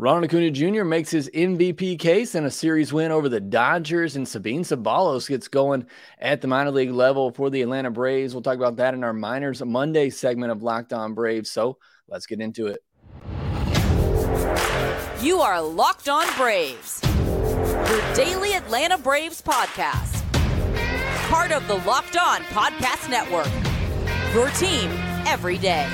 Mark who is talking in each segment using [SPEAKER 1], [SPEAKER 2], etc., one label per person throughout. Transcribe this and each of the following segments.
[SPEAKER 1] Ronald Acuna Jr. makes his MVP case in a series win over the Dodgers, and Sabin Ceballos gets going at the minor league level for the Atlanta Braves. We'll talk about that in our Minors Monday segment of Locked On Braves. So let's get into it.
[SPEAKER 2] You are Locked On Braves, your daily Atlanta Braves podcast, part of the Locked On Podcast Network. Your team every day.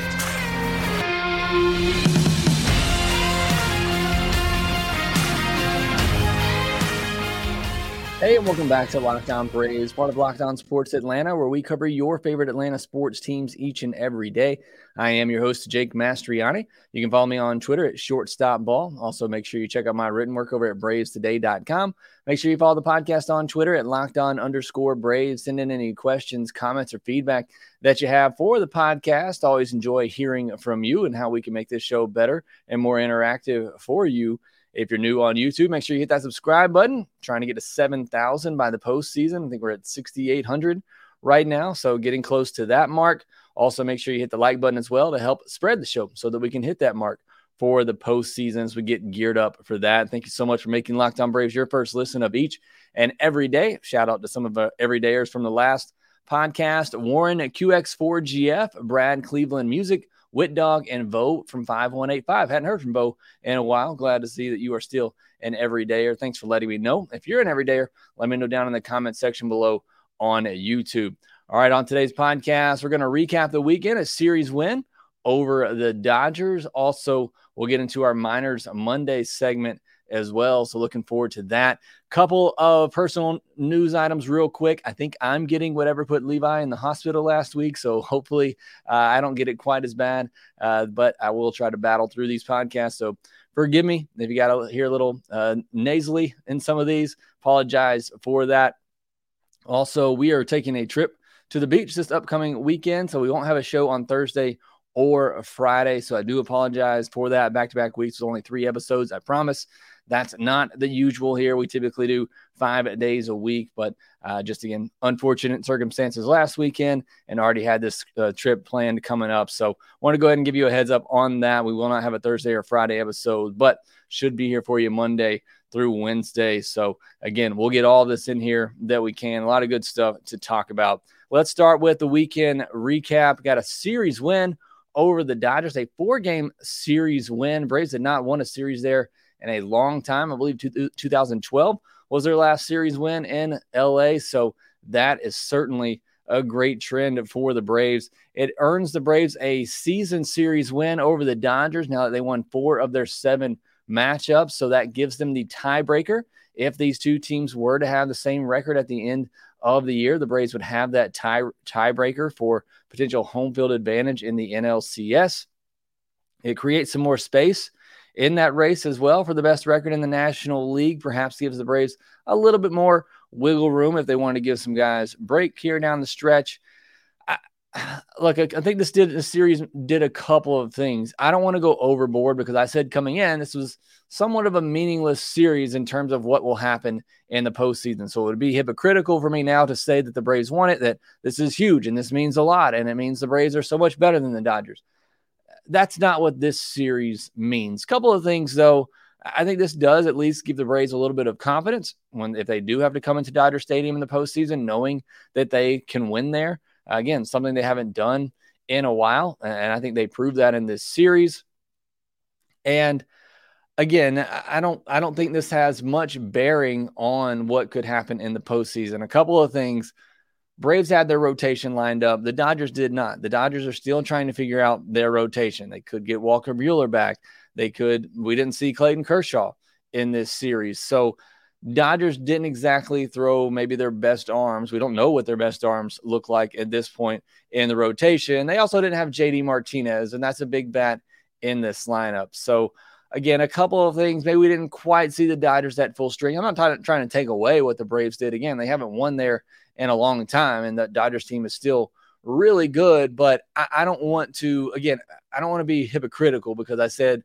[SPEAKER 1] Hey, and welcome back to Locked On Braves, part of Locked On Sports Atlanta, where we cover your favorite Atlanta sports teams each and every day. I am your host, Jake Mastriani. You can follow me on Twitter at shortstopball. Also, make sure you check out my written work over at bravestoday.com. Make sure you follow the podcast on Twitter at locked on underscore braves. Send in any questions, comments, or feedback that you have for the podcast. Always enjoy hearing from you and how we can make this show better and more interactive for you. If you're new on YouTube, make sure you hit that subscribe button. trying to get to 7,000 by the postseason. I think we're at 6,800 right now. So getting close to that mark. Also, make sure you hit the like button as well to help spread the show so that we can hit that mark for the postseason as we get geared up for that. Thank you so much for making Locked On Braves your first listen of each and every day. Shout out to some of our everydayers from the last podcast Warren QX4GF, Brad Cleveland Music, Wit Dog, and Vo from 5185. Hadn't heard from Bo in a while. Glad to see that you are still an everydayer. Thanks for letting me know. If you're an everydayer, let me know down in the comment section below on YouTube. All right, on today's podcast, we're going to recap the weekend, a series win over the Dodgers. Also, we'll get into our Minors Monday segment as well. So looking forward to that. Couple of personal news items real quick. I think I'm getting whatever put Levi in the hospital last week. So hopefully uh, I don't get it quite as bad, uh, but I will try to battle through these podcasts. So forgive me if you got to hear a little uh, nasally in some of these. Apologize for that. Also, we are taking a trip to the beach this upcoming weekend. So we won't have a show on Thursday or Friday. So I do apologize for that. Back to back weeks with only three episodes, I promise. That's not the usual here. We typically do five days a week, but uh, just again, unfortunate circumstances last weekend and already had this uh, trip planned coming up. So, want to go ahead and give you a heads up on that. We will not have a Thursday or Friday episode, but should be here for you Monday through Wednesday. So, again, we'll get all this in here that we can. A lot of good stuff to talk about. Let's start with the weekend recap. Got a series win over the Dodgers, a four game series win. Braves did not won a series there in a long time. I believe 2012 was their last series win in LA. So that is certainly a great trend for the Braves. It earns the Braves a season series win over the Dodgers now that they won four of their seven matchups. So that gives them the tiebreaker. If these two teams were to have the same record at the end of the year, the Braves would have that tie tiebreaker for potential home field advantage in the NLCS. It creates some more space in that race as well for the best record in the National League. Perhaps gives the Braves a little bit more wiggle room if they want to give some guys break here down the stretch. I, look, I think this did the series did a couple of things. I don't want to go overboard because I said coming in this was somewhat of a meaningless series in terms of what will happen in the postseason. So it would be hypocritical for me now to say that the Braves won it, that this is huge and this means a lot, and it means the Braves are so much better than the Dodgers that's not what this series means. Couple of things though. I think this does at least give the Braves a little bit of confidence when if they do have to come into Dodger Stadium in the postseason, knowing that they can win there. Again, something they haven't done in a while, and I think they proved that in this series. And again, I don't I don't think this has much bearing on what could happen in the postseason. A couple of things Braves had their rotation lined up. The Dodgers did not. The Dodgers are still trying to figure out their rotation. They could get Walker Buehler back. They could. We didn't see Clayton Kershaw in this series, so Dodgers didn't exactly throw maybe their best arms. We don't know what their best arms look like at this point in the rotation. They also didn't have JD Martinez, and that's a big bat in this lineup. So again, a couple of things. Maybe we didn't quite see the Dodgers at full string. I'm not to, trying to take away what the Braves did. Again, they haven't won there in a long time, and the Dodgers team is still really good. But I, I don't want to, again, I don't want to be hypocritical because I said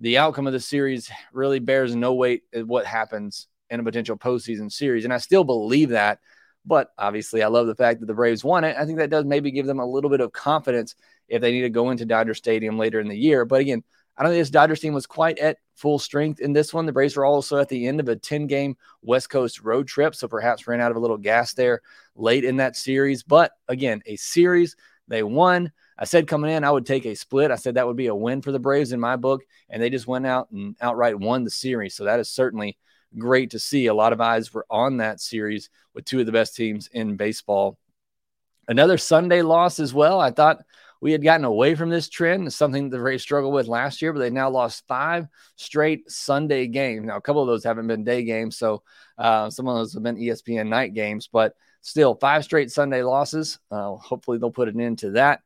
[SPEAKER 1] the outcome of the series really bears no weight at what happens in a potential postseason series. And I still believe that. But obviously, I love the fact that the Braves won it. I think that does maybe give them a little bit of confidence if they need to go into Dodger Stadium later in the year. But again, I don't think this Dodgers team was quite at full strength in this one. The Braves were also at the end of a 10 game West Coast road trip, so perhaps ran out of a little gas there late in that series. But again, a series they won. I said coming in, I would take a split. I said that would be a win for the Braves in my book, and they just went out and outright won the series. So that is certainly great to see. A lot of eyes were on that series with two of the best teams in baseball. Another Sunday loss as well. I thought we had gotten away from this trend, something the Rays struggled with last year, but they now lost five straight Sunday games. Now, a couple of those haven't been day games, so uh, some of those have been ESPN night games, but still five straight Sunday losses. Uh, hopefully, they'll put an end to that.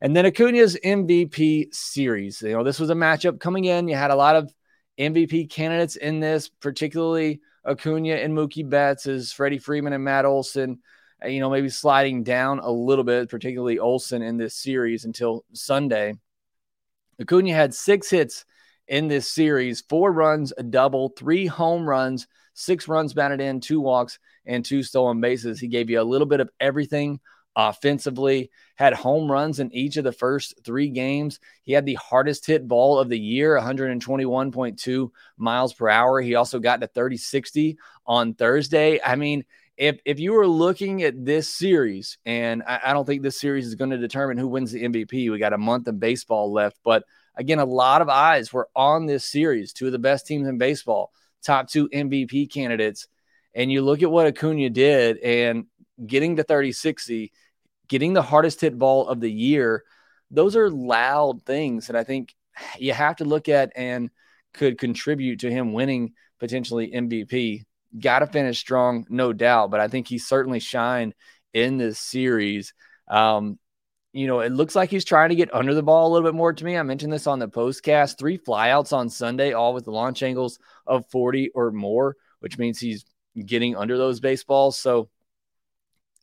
[SPEAKER 1] And then Acuna's MVP series. You know, this was a matchup coming in. You had a lot of MVP candidates in this, particularly Acuna and Mookie Betts, as Freddie Freeman and Matt Olson Uh, you know, maybe sliding down a little bit, particularly Olson in this series until Sunday. Acuna had six hits in this series, four runs, a double, three home runs, six runs batted in, two walks, and two stolen bases. He gave you a little bit of everything offensively, had home runs in each of the first three games. He had the hardest hit ball of the year, 121.2 miles per hour. He also got to 30 60 on Thursday. I mean, if if you were looking at this series, and I, I don't think this series is going to determine who wins the MVP. We got a month of baseball left, but again, a lot of eyes were on this series. Two of the best teams in baseball, top two MVP candidates, and you look at what Acuna did and getting to 30 60, getting the hardest hit ball of the year. Those are loud things that I think you have to look at and could contribute to him winning potentially MVP got to finish strong, no doubt. But I think he certainly shined in this series. Um, you know, it looks like he's trying to get under the ball a little bit more to me. I mentioned this on the postcast three flyouts on Sunday, all with the launch angles of 40 or more, which means he's getting under those baseballs. So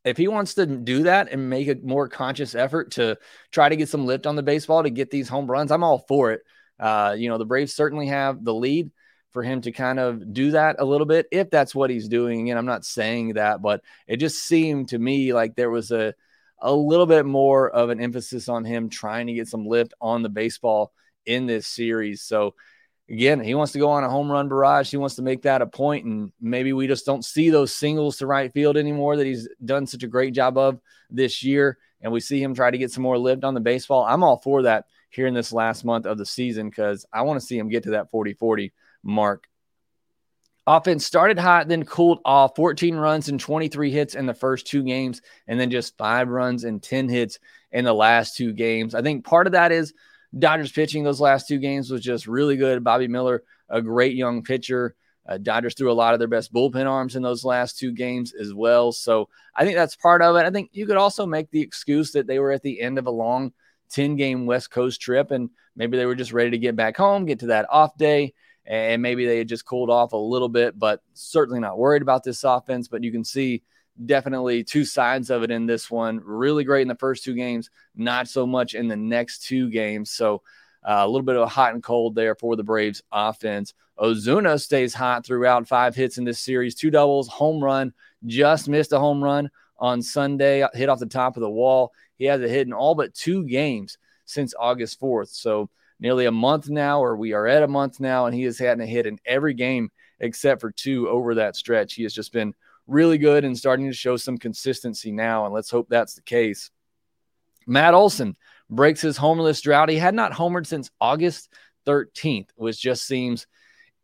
[SPEAKER 1] if he wants to do that and make a more conscious effort to try to get some lift on the baseball to get these home runs, I'm all for it. Uh, you know, the Braves certainly have the lead for him to kind of do that a little bit if that's what he's doing. And I'm not saying that, but it just seemed to me like there was a a little bit more of an emphasis on him trying to get some lift on the baseball in this series. So again, he wants to go on a home run barrage. He wants to make that a point, and maybe we just don't see those singles to right field anymore that he's done such a great job of this year. And we see him try to get some more lift on the baseball. I'm all for that here in this last month of the season because I want to see him get to that 40 40 mark. Offense started hot, then cooled off 14 runs and 23 hits in the first two games, and then just five runs and 10 hits in the last two games. I think part of that is Dodgers pitching those last two games was just really good. Bobby Miller, a great young pitcher. Uh, Dodgers threw a lot of their best bullpen arms in those last two games as well. So I think that's part of it. I think you could also make the excuse that they were at the end of a long 10 game West Coast trip and maybe they were just ready to get back home, get to that off day and maybe they had just cooled off a little bit, but certainly not worried about this offense. But you can see definitely two sides of it in this one. Really great in the first two games, not so much in the next two games. So uh, a little bit of a hot and cold there for the Braves offense. Ozuna stays hot throughout five hits in this series, two doubles, home run, just missed a home run on Sunday, hit off the top of the wall. He has a hit in all but two games since August 4th. So nearly a month now, or we are at a month now, and he has had a hit in every game except for two over that stretch. He has just been really good and starting to show some consistency now, and let's hope that's the case. Matt Olson breaks his homerless drought. He had not homered since August 13th, which just seems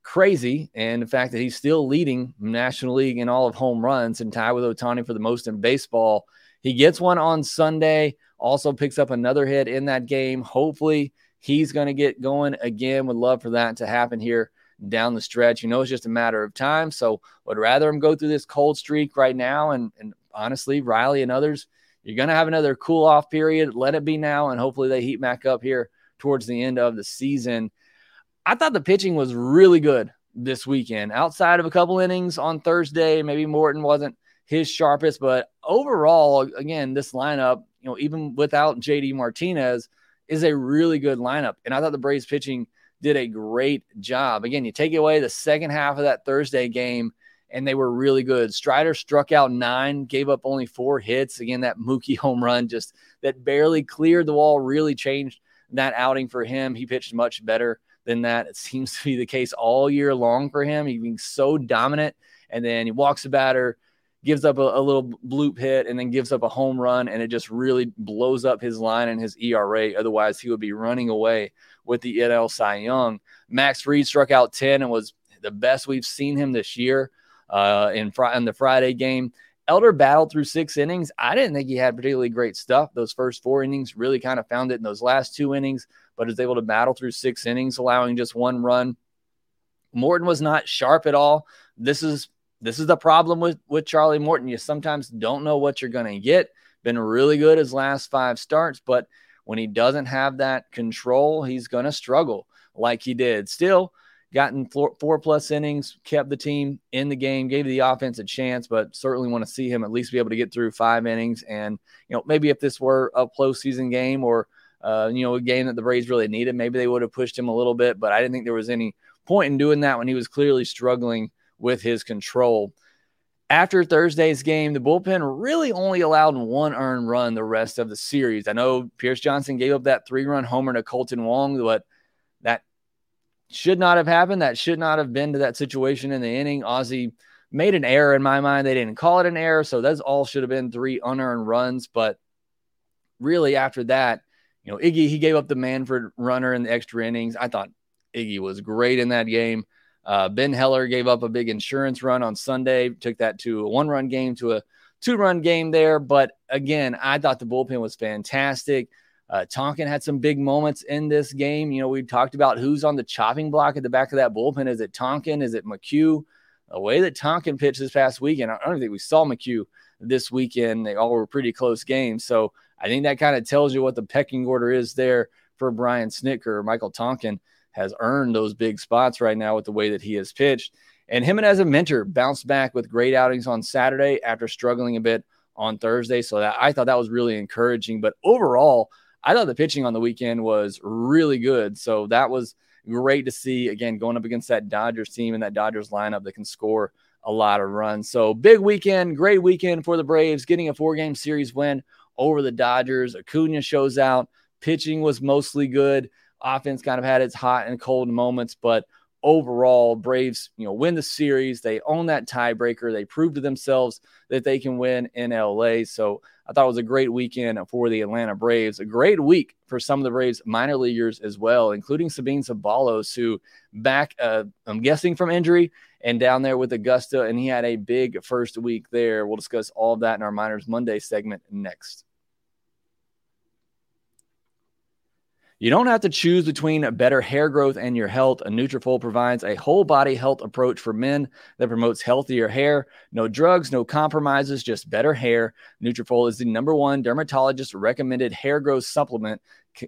[SPEAKER 1] crazy. And the fact that he's still leading National League in all of home runs and tied with Ohtani for the most in baseball. He gets one on Sunday, also picks up another hit in that game. Hopefully, he's going to get going again. Would love for that to happen here down the stretch. You know, it's just a matter of time. So would rather him go through this cold streak right now. And, and honestly, Riley and others, you're going to have another cool off period. Let it be now. And hopefully they heat back up here towards the end of the season. I thought the pitching was really good this weekend outside of a couple innings on Thursday. Maybe Morton wasn't his sharpest, but overall, again, this lineup, you know, even without JD Martinez, is a really good lineup. And I thought the Braves pitching did a great job. Again, you take away the second half of that Thursday game, and they were really good. Strider struck out nine, gave up only four hits. Again, that Mookie home run just that barely cleared the wall really changed that outing for him. He pitched much better than that. It seems to be the case all year long for him. He's being so dominant, and then he walks the batter, gives up a, a, little bloop hit, and then gives up a home run, and it just really blows up his line and his ERA. Otherwise, he would be running away with the NL Cy Young. Max Fried struck out 10 and was the best we've seen him this year uh, in, fr- in the Friday game. Elder battled through six innings. I didn't think he had particularly great stuff. Those first four innings really kind of found it in those last two innings, but is able to battle through six innings, allowing just one run. Morton was not sharp at all. This is this is the problem with with Charlie Morton. You sometimes don't know what you're going to get. Been really good his last five starts, but when he doesn't have that control, he's going to struggle like he did. Still, gotten four, four, plus innings, kept the team in the game, gave the offense a chance, but certainly want to see him at least be able to get through five innings. And, you know, maybe if this were a postseason game or, uh, you know, a game that the Braves really needed, maybe they would have pushed him a little bit, but I didn't think there was any point in doing that when he was clearly struggling with his control. After Thursday's game, the bullpen really only allowed one earned run the rest of the series. I know Pierce Johnson gave up that three run homer to Kolten Wong, but that should not have happened. That should not have been to that situation in the inning. Ozzie made an error in my mind. They didn't call it an error. So that's all should have been three unearned runs. But really, after that, you know, Iggy, he gave up the Manfred runner in the extra innings. I thought Iggy was great in that game. Uh, ben Heller gave up a big insurance run on Sunday, took that to a one run game to a two run game there. But again, I thought the bullpen was fantastic. Uh, Tonkin had some big moments in this game. You know, we talked about who's on the chopping block at the back of that bullpen. Is it Tonkin? Is it McHugh? The way that Tonkin pitched this past weekend, I don't think we saw McHugh this weekend. They all were pretty close games. So I think that kind of tells you what the pecking order is there for Brian Snitker. Michael Tonkin has earned those big spots right now with the way that he has pitched. And him and as a mentor bounced back with great outings on Saturday after struggling a bit on Thursday. So that I thought that was really encouraging. But overall, I thought the pitching on the weekend was really good. So that was great to see. Again, going up against that Dodgers team and that Dodgers lineup that can score a lot of runs. So big weekend, great weekend for the Braves, getting a four game series win over the Dodgers. Acuna shows out. Pitching was mostly good. Offense kind of had its hot and cold moments, but overall, Braves, you know, win the series. They own that tiebreaker. They prove to themselves that they can win in LA. So I thought it was a great weekend for the Atlanta Braves. A great week for some of the Braves minor leaguers as well, including Sabin Ceballos, who back, uh, I'm guessing from injury and down there with Augusta, and he had a big first week there. We'll discuss all of that in our Minors Monday segment next. You don't have to choose between better hair growth and your health. Nutrafol provides a whole body health approach for men that promotes healthier hair. No drugs, no compromises, just better hair. Nutrafol is the number one dermatologist recommended hair growth supplement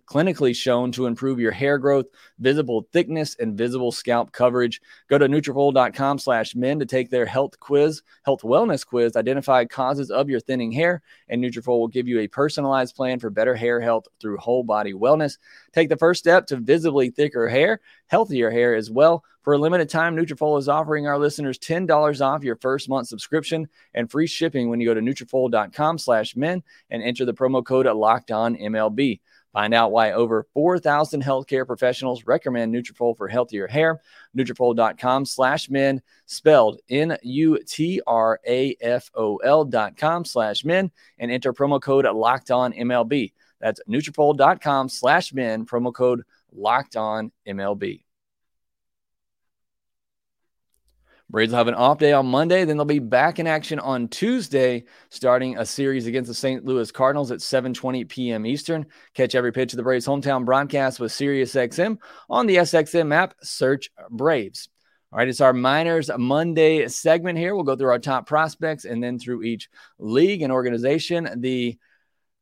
[SPEAKER 1] clinically shown to improve your hair growth, visible thickness, and visible scalp coverage. Go to Nutrafol.com slash men to take their health quiz, health wellness quiz, identify causes of your thinning hair, and Nutrafol will give you a personalized plan for better hair health through whole body wellness. Take the first step to visibly thicker hair, healthier hair as well. For a limited time, Nutrafol is offering our listeners $10 off your first month subscription and free shipping when you go to Nutrafol.com slash men and enter the promo code Locked On MLB. Find out why over 4,000 healthcare professionals recommend Nutrafol for healthier hair. Nutrafol.com slash men, spelled N-U-T-R-A-F-O-L dot com slash men, and enter promo code Locked On MLB. That's Nutrafol.com slash men, promo code Locked On MLB. Braves will have an off day on Monday. Then they'll be back in action on Tuesday, starting a series against the St. Louis Cardinals at 7:20 p.m. Eastern. Catch every pitch of the Braves' hometown broadcast with SiriusXM on the SXM app. Search Braves. All right, it's our Minors Monday segment here. We'll go through our top prospects and then through each league and organization. The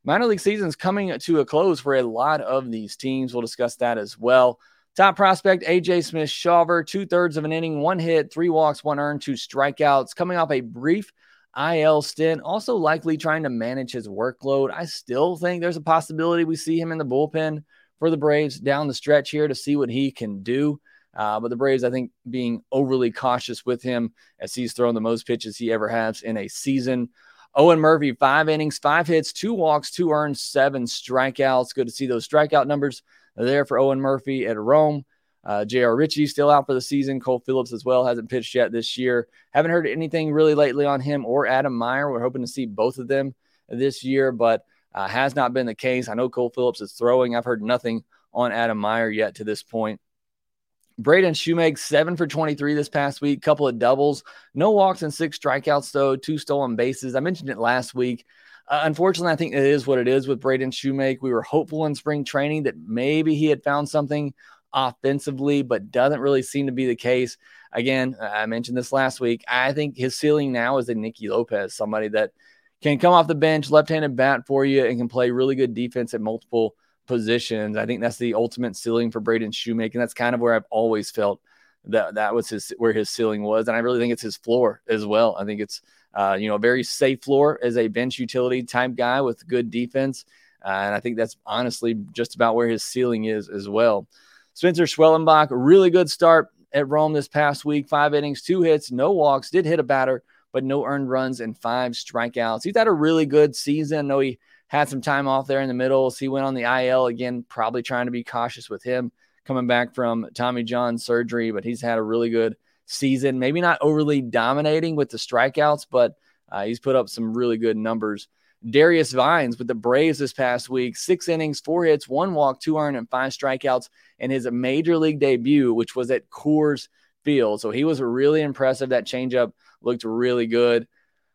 [SPEAKER 1] minor league season is coming to a close for a lot of these teams. We'll discuss that as well. Top prospect AJ Smith Shawver, two thirds of an inning, one hit, three walks, one earned, two strikeouts, coming off a brief IL stint, also likely trying to manage his workload. I still think there's a possibility we see him in the bullpen for the Braves down the stretch here to see what he can do. Uh, but the Braves, I think, being overly cautious with him as he's thrown the most pitches he ever has in a season. Owen Murphy, five innings, five hits, two walks, two earned, seven strikeouts. Good to see those strikeout numbers there for Owen Murphy at Rome. Uh, J.R. Ritchie still out for the season. Cole Phillips as well hasn't pitched yet this year. Haven't heard anything really lately on him or Adam Maier. We're hoping to see both of them this year, but uh, has not been the case. I know Cole Phillips is throwing. I've heard nothing on Adam Maier yet to this point. Braden Shewmake, seven for 23 this past week, couple of doubles, no walks and six strikeouts, though, two stolen bases. I mentioned it last week. Uh, unfortunately, I think it is what it is with Braden Shewmake. We were hopeful in spring training that maybe he had found something offensively, but doesn't really seem to be the case. Again, I mentioned this last week. I think his ceiling now is a Nicky Lopez, somebody that can come off the bench, left handed bat for you, and can play really good defense at multiple positions. I think that's the ultimate ceiling for Braden Shewmake. And that's kind of where I've always felt that that was his where his ceiling was. And I really think it's his floor as well. I think it's uh, you know, very safe floor as a bench utility type guy with good defense. Uh, and I think that's honestly just about where his ceiling is as well. Spencer Schwellenbach, really good start at Rome this past week. Five innings, two hits, no walks, did hit a batter, but no earned runs and five strikeouts. He's had a really good season. I know he had some time off there in the middle. So he went on the IL again, probably trying to be cautious with him coming back from Tommy John surgery, but he's had a really good season. Maybe not overly dominating with the strikeouts, but uh, he's put up some really good numbers. Darius Vines with the Braves this past week, six innings, four hits, one walk, two earned, and five strikeouts in his major league debut, which was at Coors Field. So he was really impressive. That changeup looked really good.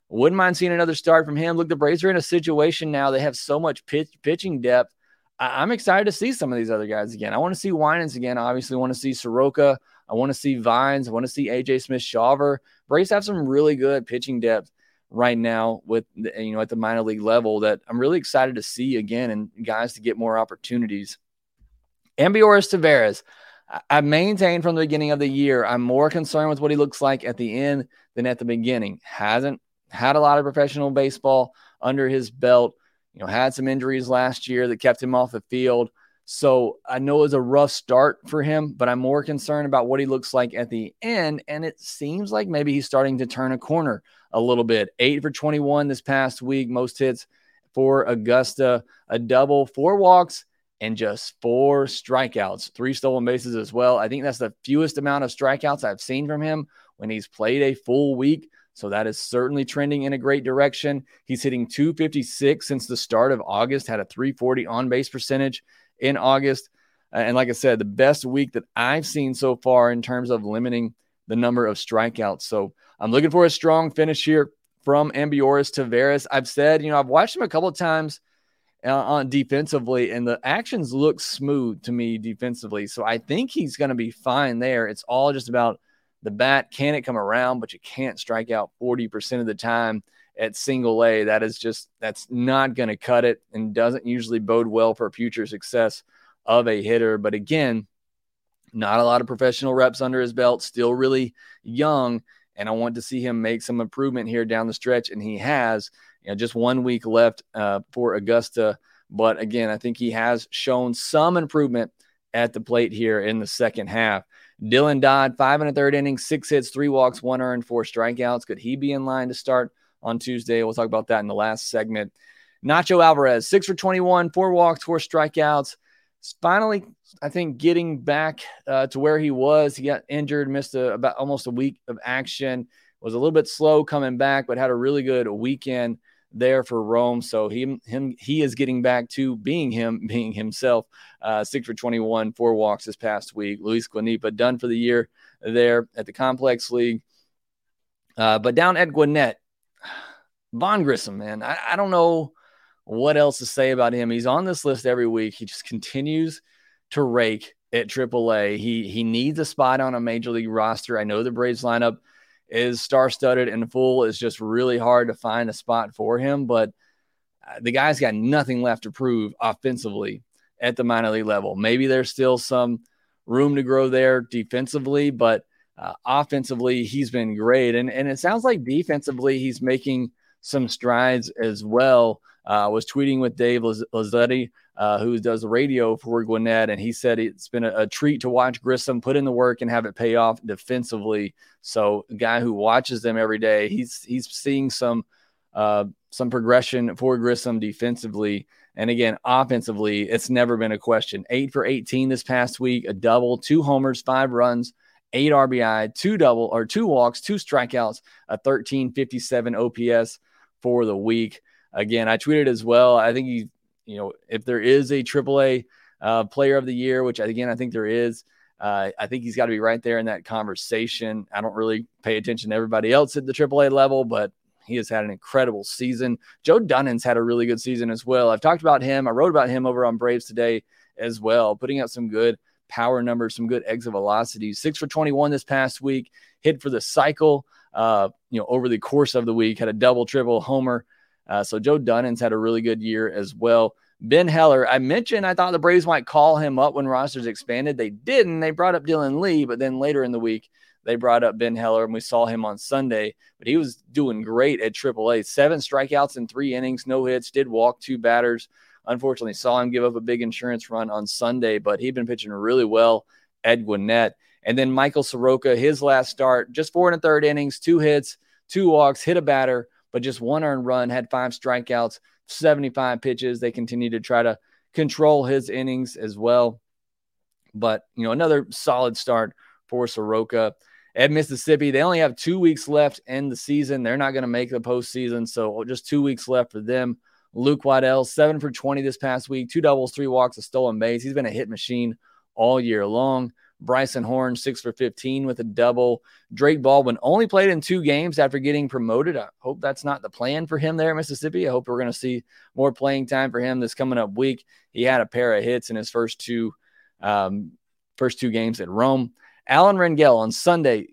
[SPEAKER 1] Wouldn't mind seeing another start from him. Look, the Braves are in a situation now. They have so much pitch, pitching depth. I, am excited to see some of these other guys again. I want to see Winans again. I obviously want to see Soroka. I want to see Vines. I want to see AJ Smith Shawver. Braves have some really good pitching depth right now with you know at the minor league level that I'm really excited to see again and guys to get more opportunities. Ambioris Tavarez. I maintained from the beginning of the year, I'm more concerned with what he looks like at the end than at the beginning. Hasn't had a lot of professional baseball under his belt. You know, had some injuries last year that kept him off the field. So I know it was a rough start for him, but I'm more concerned about what he looks like at the end. And it seems like maybe he's starting to turn a corner a little bit. Eight for 21 this past week, most hits for Augusta, a double, four walks, and just four strikeouts, three stolen bases as well. I think that's the fewest amount of strikeouts I've seen from him when he's played a full week. So that is certainly trending in a great direction. He's hitting 256 since the start of August, had a 340 on base percentage in August. And like I said, the best week that I've seen so far in terms of limiting the number of strikeouts. So I'm looking for a strong finish here from Ambioris Tavarez. I've said, you know, I've watched him a couple of times uh, on defensively, and the actions look smooth to me defensively. So I think he's going to be fine there. It's all just about the bat. Can it come around? But you can't strike out 40% of the time at single A. That is just, that's not going to cut it and doesn't usually bode well for future success of a hitter. But again, not a lot of professional reps under his belt, still really young. And I want to see him make some improvement here down the stretch. And he has, you know, just one week left uh, for Augusta. But again, I think he has shown some improvement at the plate here in the second half. Dylan Dodd, five and a third inning, six hits, three walks, one earned, four strikeouts. Could he be in line to start on Tuesday? We'll talk about that in the last segment. Nacho Alvarez, six for 21, four walks, four strikeouts. Finally, I think getting back uh, to where he was. He got injured, missed a, about almost a week of action, was a little bit slow coming back, but had a really good weekend there for Rome. So he him he is getting back to being him, being himself. Uh, six for 21, four walks this past week. Luis Guanipa done for the year there at the Complex League. Uh, but down at Gwinnett, Vaughn Grissom, man, I, I don't know what else to say about him. He's on this list every week. He just continues to rake at AAA. He he needs a spot on a major league roster. I know the Braves lineup is star studded and full. It's just really hard to find a spot for him. But uh, the guy's got nothing left to prove offensively at the minor league level. Maybe there's still some room to grow there defensively, but uh, offensively, he's been great. And, and it sounds like defensively, he's making some strides as well. Uh, was tweeting with Dave Lezotte, uh, who does the radio for Gwinnett, and he said it's been a, a, treat to watch Grissom put in the work and have it pay off defensively. So, a guy who watches them every day, he's he's seeing some uh, some progression for Grissom defensively, And again, offensively, it's never been a question. Eight for 18 this past week, a double, two homers, five runs, eight RBI, two double or two walks, two strikeouts, a 1357 OPS for the week. Again, I tweeted as well. I think he, you know, if there is a AAA uh, player of the year, which again, I think there is, uh, I think he's got to be right there in that conversation. I don't really pay attention to everybody else at the AAA level, but he has had an incredible season. Joe Dunand's had a really good season as well. I've talked about him. I wrote about him over on Braves today as well, putting out some good power numbers, some good exit velocities. Six for 21 this past week, hit for the cycle. Uh, you know, over the course of the week, had a double, triple, homer. Uh, so Joe Dunand's had a really good year as well. Ben Heller, I mentioned I thought the Braves might call him up when rosters expanded. They didn't. They brought up Dylan Lee, but then later in the week, they brought up Ben Heller, and we saw him on Sunday. But he was doing great at AAA. Seven strikeouts in three innings, no hits, did walk two batters. Unfortunately, saw him give up a big insurance run on Sunday, but he'd been pitching really well at Gwinnett. And then Michael Soroka, his last start, just four and a third innings, two hits, two walks, hit a batter, but just one earned run, had five strikeouts, 75 pitches. They continue to try to control his innings as well. But, you know, another solid start for Soroka. At Mississippi, they only have two weeks left in the season. They're not going to make the postseason. So just two weeks left for them. Luke Waddell, seven for 20 this past week, two doubles, three walks, a stolen base. He's been a hit machine all year long. Bryson Horne, six for 15 with a double. Drake Baldwin only played in two games after getting promoted. I hope that's not the plan for him there at Mississippi. I hope we're going to see more playing time for him this coming up week. He had a pair of hits in his first two um, first two games at Rome. Alan Rangel on Sunday,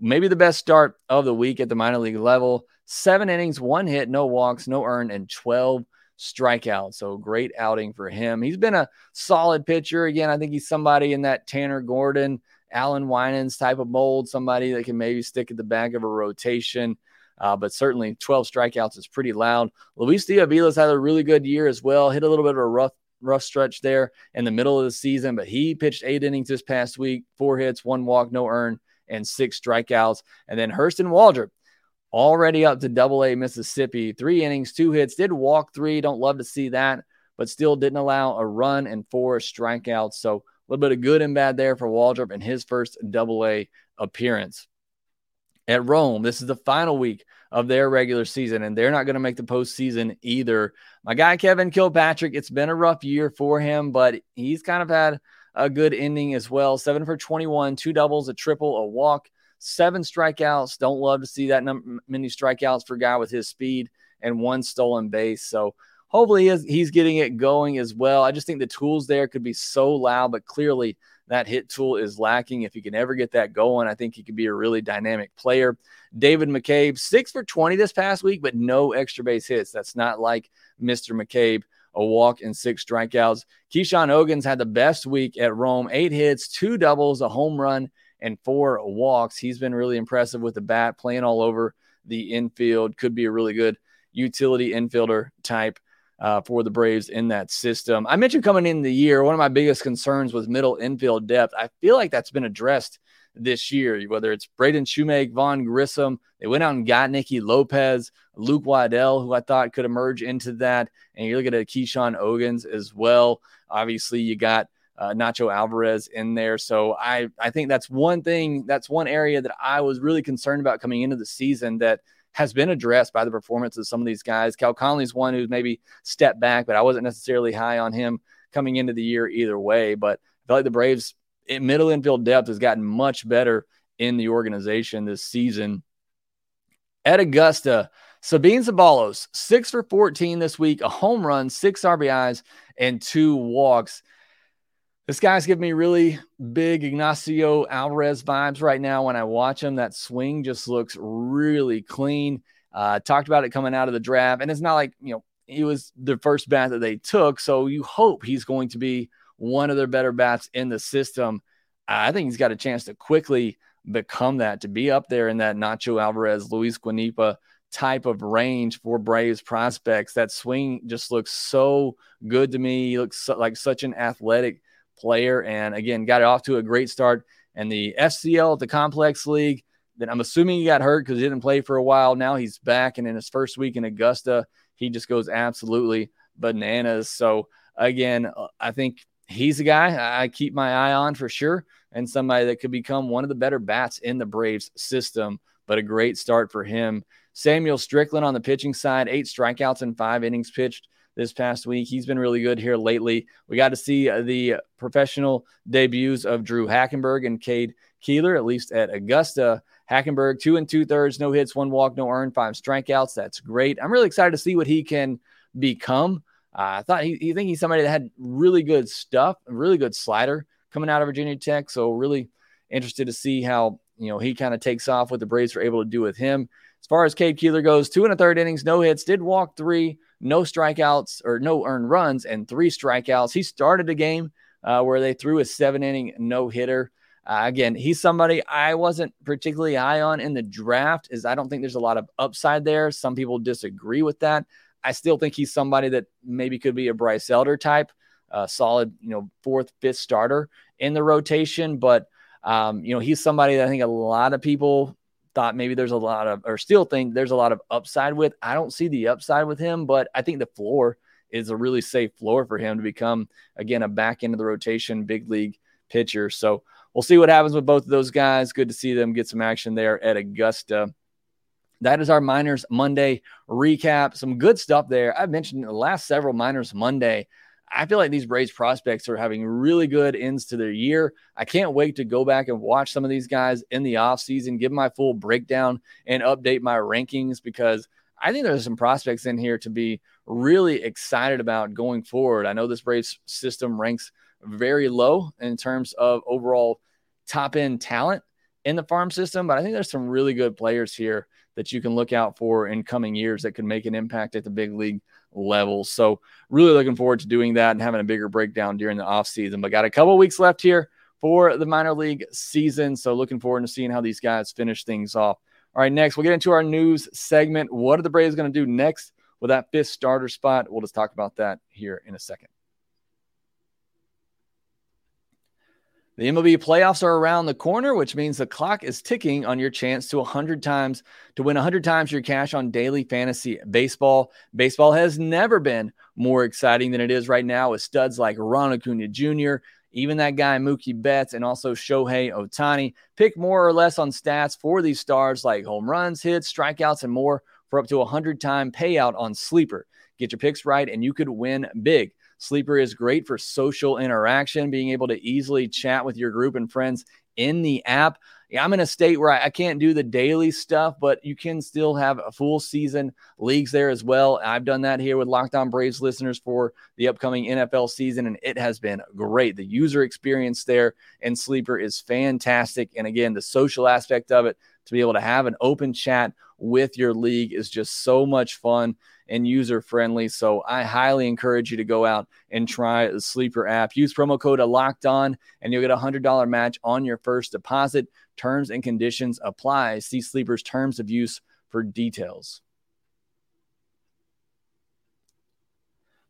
[SPEAKER 1] maybe the best start of the week at the minor league level. Seven innings, one hit, no walks, no earned, and 12 strikeouts. So great outing for him. He's been a solid pitcher. Again, I think he's somebody in that Tanner Gordon, Allan Winans type of mold, somebody that can maybe stick at the back of a rotation. Uh, but certainly 12 strikeouts is pretty loud. Luis De Avila's had a really good year as well. Hit a little bit of a rough rough stretch there in the middle of the season, but he pitched eight innings this past week, four hits, one walk, no earn, and six strikeouts. And then Hurston Waldrep already up to double A Mississippi. Three innings, two hits, did walk three. Don't love to see that, but still didn't allow a run and four strikeouts. So a little bit of good and bad there for Waldrep in his first double A appearance. At Rome, this is the final week of their regular season, and they're not going to make the postseason either. My guy, Kevin Kilpatrick, it's been a rough year for him, but he's kind of had a good ending as well. Seven for 21, two doubles, a triple, a walk seven strikeouts. Don't love to see that many strikeouts for a guy with his speed and one stolen base. So hopefully he is, he's getting it going as well. I just think the tools there could be so loud, but clearly that hit tool is lacking. If he can ever get that going, I think he could be a really dynamic player. David McCabe, six for 20 this past week, but no extra base hits. That's not like Mr. McCabe. A walk and six strikeouts. Keshawn Ogans had the best week at Rome, eight hits, two doubles, a home run, and four walks. He's been really impressive with the bat, playing all over the infield. Could be a really good utility infielder type uh, for the Braves in that system. I mentioned coming in the year, one of my biggest concerns was middle infield depth. I feel like that's been addressed this year, whether it's Braden Shewmake, Vaughn Grissom. They went out and got Nicky Lopez, Luke Waddell, who I thought could emerge into that. And you look at a Keshawn Ogans as well. Obviously, you got uh, Nacho Alvarez in there. So I, I think that's one thing, that's one area that I was really concerned about coming into the season that has been addressed by the performance of some of these guys. Cal Conley's one who's maybe stepped back, but I wasn't necessarily high on him coming into the year either way. But I feel like the Braves middle infield depth has gotten much better in the organization this season. At Augusta, Sabin Ceballos, six for 14 this week, a home run, six RBIs, and two walks. This guy's giving me really big Ignacio Alvarez vibes right now when I watch him. That swing just looks really clean. Uh, talked about it coming out of the draft, and it's not like you know he was the first bat that they took, so you hope he's going to be one of their better bats in the system. I think he's got a chance to quickly become that, to be up there in that Nacho Alvarez, Luis Guanipa type of range for Braves prospects. That swing just looks so good to me. He looks so, like such an athletic player. And again, got it off to a great start. And the FCL at the Complex League, then I'm assuming he got hurt because he didn't play for a while. Now he's back. And in his first week in Augusta, he just goes absolutely bananas. So again, I think he's a guy I keep my eye on for sure, and somebody that could become one of the better bats in the Braves system. But a great start for him. Samuel Strickland on the pitching side, eight strikeouts and five innings pitched this past week. He's been really good here lately. We got to see uh, the professional debuts of Drue Hackenberg and Cade Kuehler, at least at Augusta. Hackenberg, two and two thirds, no hits, one walk, no earned, five strikeouts. That's great. I'm really excited to see what he can become. Uh, I thought he, he think he's somebody that had really good stuff, really good slider coming out of Virginia Tech. So really interested to see how you know he kind of takes off what the Braves were able to do with him. As far as Cade Kuehler goes, two and a third innings, no hits, did walk three, no strikeouts or no earned runs, and three strikeouts. He started a game uh, where they threw a seven inning no hitter. Uh, again, he's somebody I wasn't particularly high on in the draft, is I don't think there's a lot of upside there. Some people disagree with that. I still think he's somebody that maybe could be a Bryce Elder type, solid, you know, fourth, fifth starter in the rotation. But, um, you know, he's somebody that I think a lot of people thought maybe there's a lot of, or still think there's a lot of upside with. I don't see the upside with him, but I think the floor is a really safe floor for him to become, again, a back end of the rotation, big league pitcher. So, we'll see what happens with both of those guys. Good to see them get some action there at Augusta. That is our Minors Monday recap. Some good stuff there. I've mentioned the last several Minors Monday. I feel like these Braves prospects are having really good ends to their year. I can't wait to go back and watch some of these guys in the offseason, give my full breakdown and update my rankings because I think there's some prospects in here to be really excited about going forward. I know this Braves system ranks very low in terms of overall top end talent in the farm system, but I think there's some really good players here that you can look out for in coming years that could make an impact at the big league level. So, really looking forward to doing that and having a bigger breakdown during the offseason. But got a couple weeks left here for the minor league season. So, looking forward to seeing how these guys finish things off. All right, next we'll get into our news segment. What are the Braves going to do next with that fifth starter spot? We'll just talk about that here in a second. The MLB playoffs are around the corner, which means the clock is ticking on your chance to 100 times to win 100 times your cash on daily fantasy baseball. Baseball has never been more exciting than it is right now with studs like Ronald Acuna Jr., even that guy Mookie Betts, and also Shohei Ohtani. Pick more or less on stats for these stars like home runs, hits, strikeouts, and more for up to a 100 time payout on Sleeper. Get your picks right, and you could win big. Sleeper is great for social interaction, being able to easily chat with your group and friends in the app. I'm in a state where I, can't do the daily stuff, but you can still have a full season leagues there as well. I've done that here with Locked On Braves listeners for the upcoming NFL season, and it has been great. The user experience there and Sleeper is fantastic. And again, the social aspect of it to be able to have an open chat with your league is just so much fun and user friendly. So I highly encourage you to go out and try the Sleeper app. Use promo code Locked On, and you'll get a hundred dollar match on your first deposit. Terms and conditions apply. See Sleeper's terms of use for details.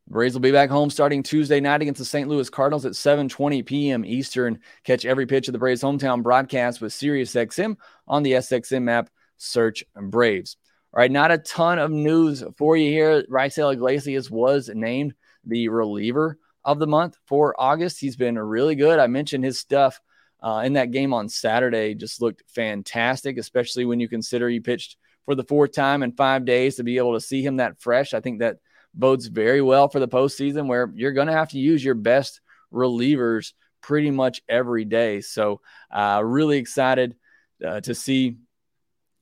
[SPEAKER 1] Braves will be back home starting Tuesday night against the St. Louis Cardinals at 7:20 p.m. Eastern. Catch every pitch of the Braves hometown broadcast with SiriusXM on the SXM app. Search Braves. All right, not a ton of news for you here. Raisel Iglesias was named the reliever of the month for August. He's been really good. I mentioned his stuff uh, in that game on Saturday just looked fantastic, especially when you consider he pitched for the fourth time in five days to be able to see him that fresh. I think that bodes very well for the postseason where you're going to have to use your best relievers pretty much every day. So, uh, really excited uh, to see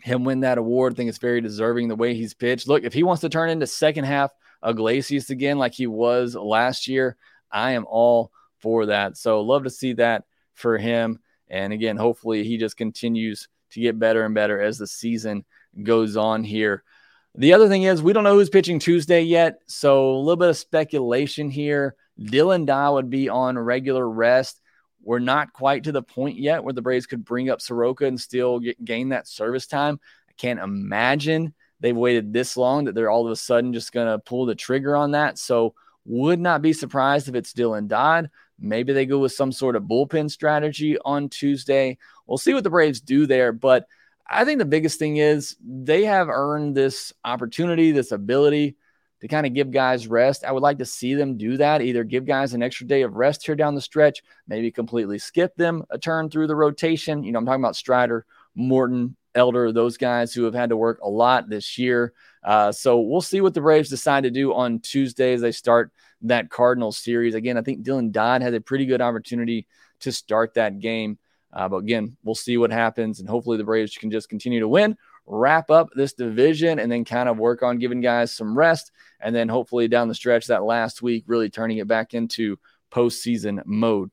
[SPEAKER 1] him win that award. I think it's very deserving the way he's pitched. Look, if he wants to turn into second half Iglesias again, like he was last year, I am all for that. So love to see that for him. And again, hopefully he just continues to get better and better as the season goes on here. The other thing is, we don't know who's pitching Tuesday yet. So a little bit of speculation here. Dylan Dodd would be on regular rest. We're not quite to the point yet where the Braves could bring up Soroka and still get, gain that service time. I can't imagine they've waited this long that they're all of a sudden just going to pull the trigger on that. So, would not be surprised if it's Dylan Dodd. Maybe they go with some sort of bullpen strategy on Tuesday. We'll see what the Braves do there. But I think the biggest thing is they have earned this opportunity, this ability to kind of give guys rest. I would like to see them do that. Either give guys an extra day of rest here down the stretch, maybe completely skip them a turn through the rotation. You know, I'm talking about Strider, Morton, Elder, those guys who have had to work a lot this year. Uh, so we'll see what the Braves decide to do on Tuesday as they start that Cardinals series. Again, I think Dylan Dodd has a pretty good opportunity to start that game. Uh, but again, we'll see what happens, and hopefully the Braves can just continue to win wrap up this division and then kind of work on giving guys some rest. And then hopefully down the stretch that last week, really turning it back into postseason mode.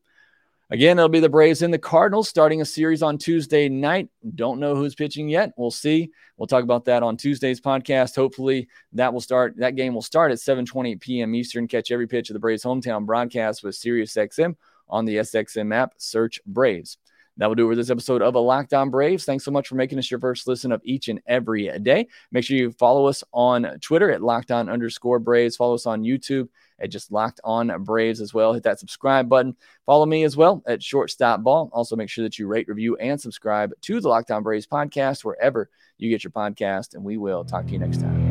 [SPEAKER 1] Again, it'll be the Braves and the Cardinals starting a series on Tuesday night. Don't know who's pitching yet. We'll see. We'll talk about that on Tuesday's podcast. Hopefully, that will start. That game will start at 7:20 p.m. Eastern. Catch every pitch of the Braves hometown broadcast with SiriusXM on the SXM app. Search Braves. That will do it for this episode of a Locked On Braves. Thanks so much for making us your first listen of each and every day. Make sure you follow us on Twitter at Locked On underscore Braves. Follow us on YouTube at just Locked On Braves as well. Hit that subscribe button. Follow me as well at Shortstop Ball. Also, make sure that you rate, review, and subscribe to the Locked On Braves podcast wherever you get your podcast. And we will talk to you next time.